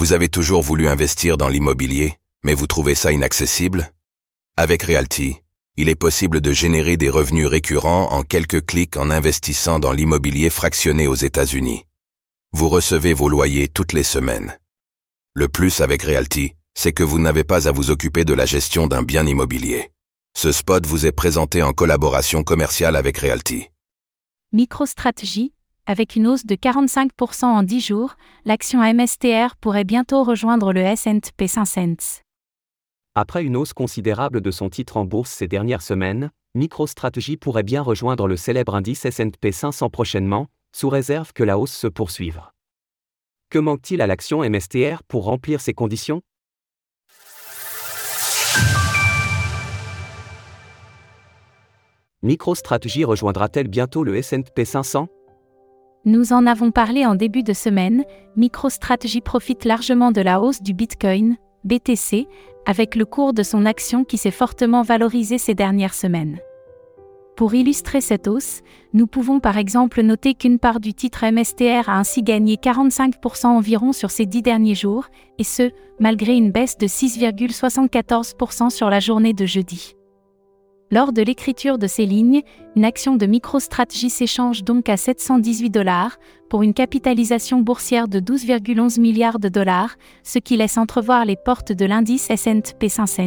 Vous avez toujours voulu investir dans l'immobilier, mais vous trouvez ça inaccessible? Avec Realty, il est possible de générer des revenus récurrents en quelques clics en investissant dans l'immobilier fractionné aux États-Unis. Vous recevez vos loyers toutes les semaines. Le plus avec Realty, c'est que vous n'avez pas à vous occuper de la gestion d'un bien immobilier. Ce spot vous est présenté en collaboration commerciale avec Realty. MicroStrategy, avec une hausse de 45% en 10 jours, l'action MSTR pourrait bientôt rejoindre le S&P 500. Après une hausse considérable de son titre en bourse ces dernières semaines, MicroStrategy pourrait bien rejoindre le célèbre indice S&P 500 prochainement, sous réserve que la hausse se poursuive. Que manque-t-il à l'action MSTR pour remplir ces conditions? MicroStrategy rejoindra-t-elle bientôt le S&P 500 Nous en avons parlé en début de semaine, MicroStrategy profite largement de la hausse du Bitcoin, BTC, avec le cours de son action qui s'est fortement valorisé ces dernières semaines. Pour illustrer cette hausse, nous pouvons par exemple noter qu'une part du titre MSTR a ainsi gagné 45% environ sur ces dix derniers jours, et ce, malgré une baisse de 6,74% sur la journée de jeudi. Lors de l'écriture de ces lignes, une action de MicroStrategy s'échange donc à 718 dollars, pour une capitalisation boursière de 12,11 milliards de dollars, ce qui laisse entrevoir les portes de l'indice S&P 500.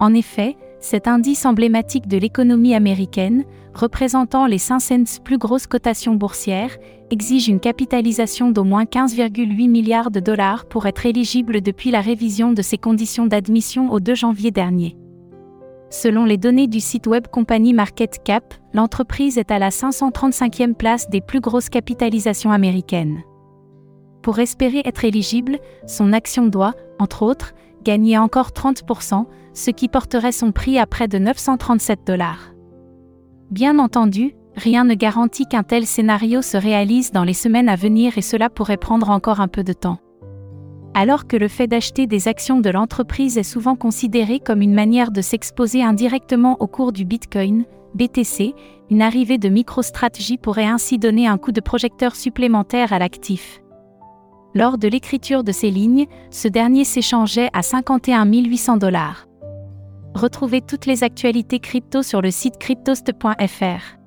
En effet, cet indice emblématique de l'économie américaine, représentant les 500 plus grosses cotations boursières, exige une capitalisation d'au moins 15,8 milliards de dollars pour être éligible depuis la révision de ses conditions d'admission au 2 janvier dernier. Selon les données du site web Company Market Cap, l'entreprise est à la 535e place des plus grosses capitalisations américaines. Pour espérer être éligible, son action doit, entre autres, gagner encore 30%, ce qui porterait son prix à près de 937 dollars. Bien entendu, rien ne garantit qu'un tel scénario se réalise dans les semaines à venir et cela pourrait prendre encore un peu de temps alors que le fait d'acheter des actions de l'entreprise est souvent considéré comme une manière de s'exposer indirectement au cours du Bitcoin, BTC, une arrivée de MicroStrategy pourrait ainsi donner un coup de projecteur supplémentaire à l'actif. Lors de l'écriture de ces lignes, ce dernier s'échangeait à 51 800 dollars. Retrouvez toutes les actualités crypto sur le site cryptost.fr.